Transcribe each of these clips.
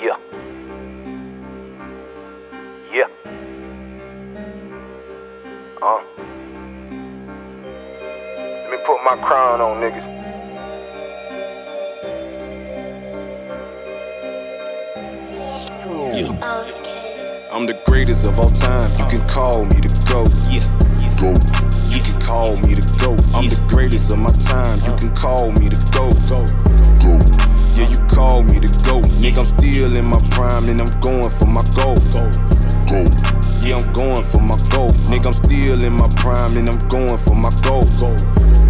Yeah. Yeah. Uh. Let me put my crown on, niggas. Yeah. I'm the greatest of all time. You can call me the GOAT. Yeah. Go. You can call me the GOAT. I'm the greatest of my time. You uh. can call me the GOAT. Go. Yeah, you still in my prime and I'm going for my goal. Go. Go. Yeah, I'm going for my goal. Nigga, I'm still in my prime and I'm going for my goal. Go.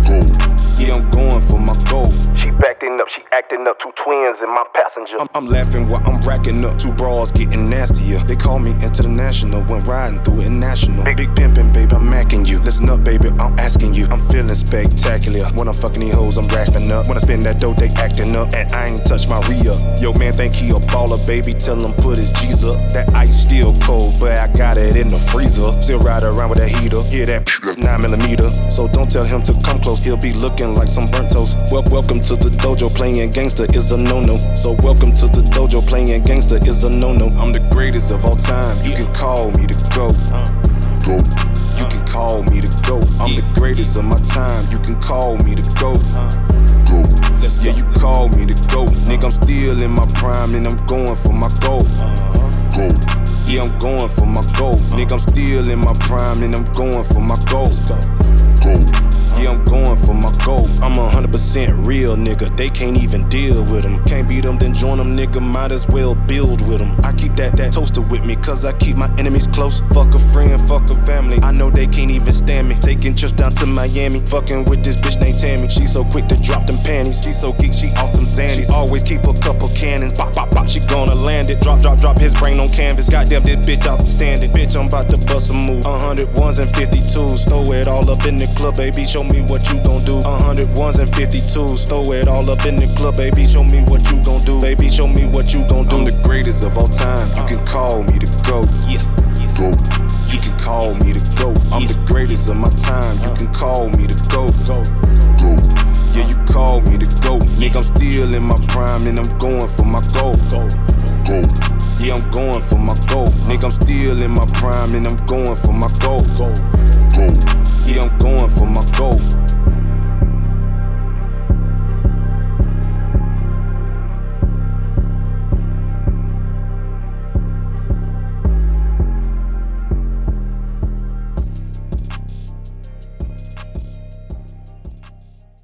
Go. Yeah, I'm going for my goal. She backing up, she acting up. Two twins in my passenger. I'm, I'm laughing while I'm racking up. Two bras getting nastier. They call me international when riding through it national. Big pimpin', baby, I'm you. Listen up, baby, I'm asking you. I'm feeling spectacular. When I'm fucking these hoes, I'm wrapping up. When I spend that dough, they acting up. And I ain't touch my up. Yo, man, think he a baller, baby. Tell him put his G's up. That ice still cold, but I got it in the freezer. Still ride around with that heater. Yeah, that 9 millimeter. So don't tell him to come close. He'll be looking like some burnt toast. Well, welcome to the dojo. Playing gangster is a no no. So welcome to the dojo. Playing gangster is a no no. I'm the greatest of all time. You can call me the GOAT. Go. You can call me the GOAT. I'm the greatest of my time. You can call me the GOAT. Go. Yeah, you call me the GOAT. Nigga, I'm still in my prime and I'm going for my goal. Go. Yeah, I'm going for my goal. Nigga, I'm still in my prime and I'm going for my goal. Go. Yeah, I'm going for my goal. I'm a 100% real nigga. They can't even deal with them. Can't beat them, then join them, nigga. Might as well build with them. I keep that, that toaster with me, cause I keep my enemies close. Fuck a friend, fuck a family. I know they can't even stand me. Taking trips down to Miami. Fucking with this bitch named Tammy. She so quick to drop them panties. She so geek, she off them Xannies. She always keep a couple cannons. Bop, bop, bop, she gonna land it. Drop, drop, drop his brain on canvas. Goddamn, this bitch outstanding. Bitch, I'm about to bust a move. A hundred ones and 52s. Throw it all up in the club, baby. Show me what you gon' do. A hundred ones and 52s. Throw it all up in the club, baby. Show me what you gon' do. Baby, show me what you gon' do. I'm the greatest of all time. You can call me the GOAT. Yeah. Go. You can call me the GOAT. I'm the greatest of my time. You can call me the GOAT. Go. Go. Yeah, you call me the GOAT. Nigga, I'm still in my prime and I'm going for my goal. Go. Go. Yeah, I'm going for my goal. Uh-huh. Nigga, I'm still in my prime and I'm going for my goal. Go. Go. Yeah, I'm going for my goal.